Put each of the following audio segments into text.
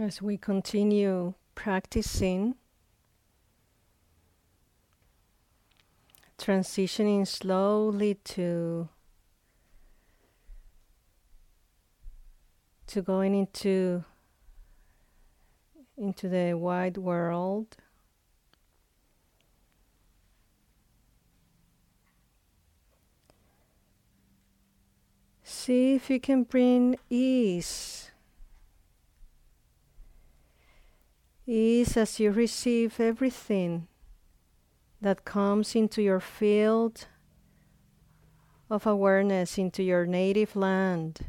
As we continue practicing, transitioning slowly to to going into into the wide world. See if you can bring ease ease as you receive everything that comes into your field of awareness, into your native land.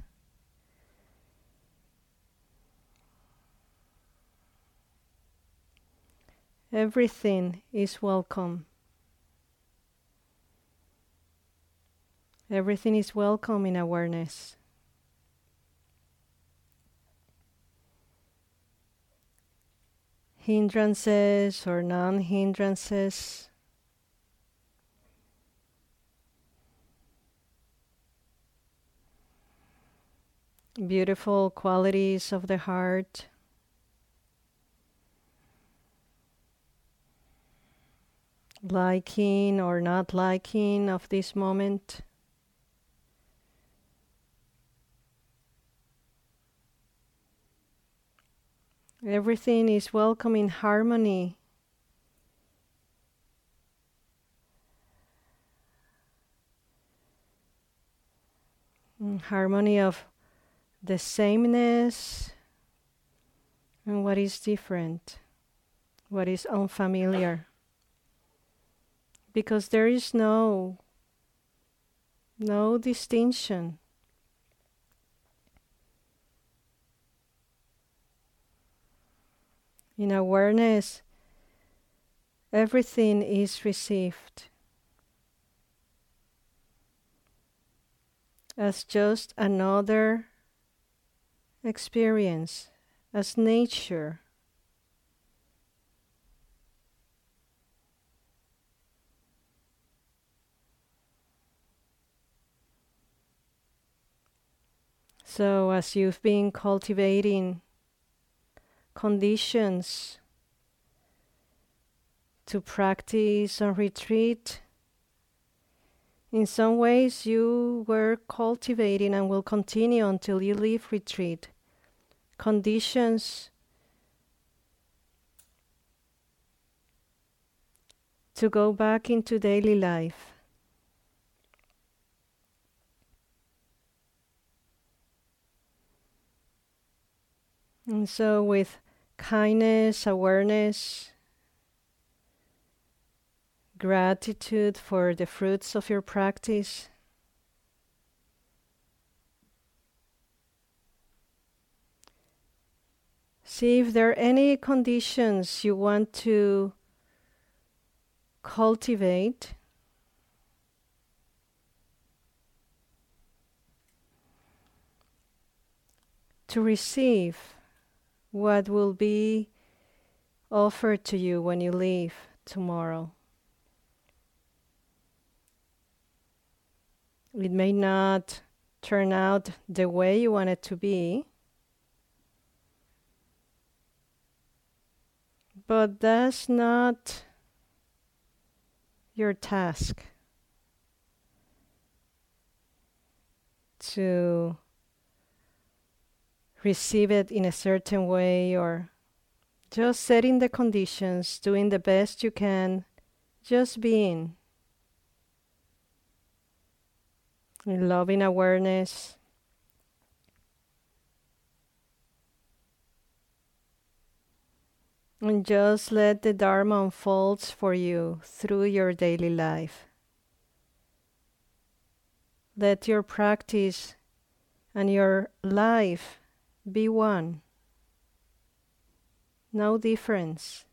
Everything is welcome. Everything is welcome in awareness. Hindrances or non hindrances. Beautiful qualities of the heart. Liking or not liking of this moment. Everything is welcome in harmony. Harmony of the sameness and what is different, what is unfamiliar. Because there is no no distinction. In awareness, everything is received as just another experience, as nature. So, as you've been cultivating conditions to practice on retreat. In some ways, you were cultivating and will continue until you leave retreat. Conditions to go back into daily life. And so, with kindness, awareness, gratitude for the fruits of your practice. See if there are any conditions you want to cultivate. To receive what will be offered to you when you leave tomorrow. It may not turn out the way you want it to be, but that's not your task to receive it in a certain way or just setting the conditions, doing the best you can, just being. In loving awareness. And just let the Dharma unfolds for you through your daily life. Let your practice and your life be one. No difference.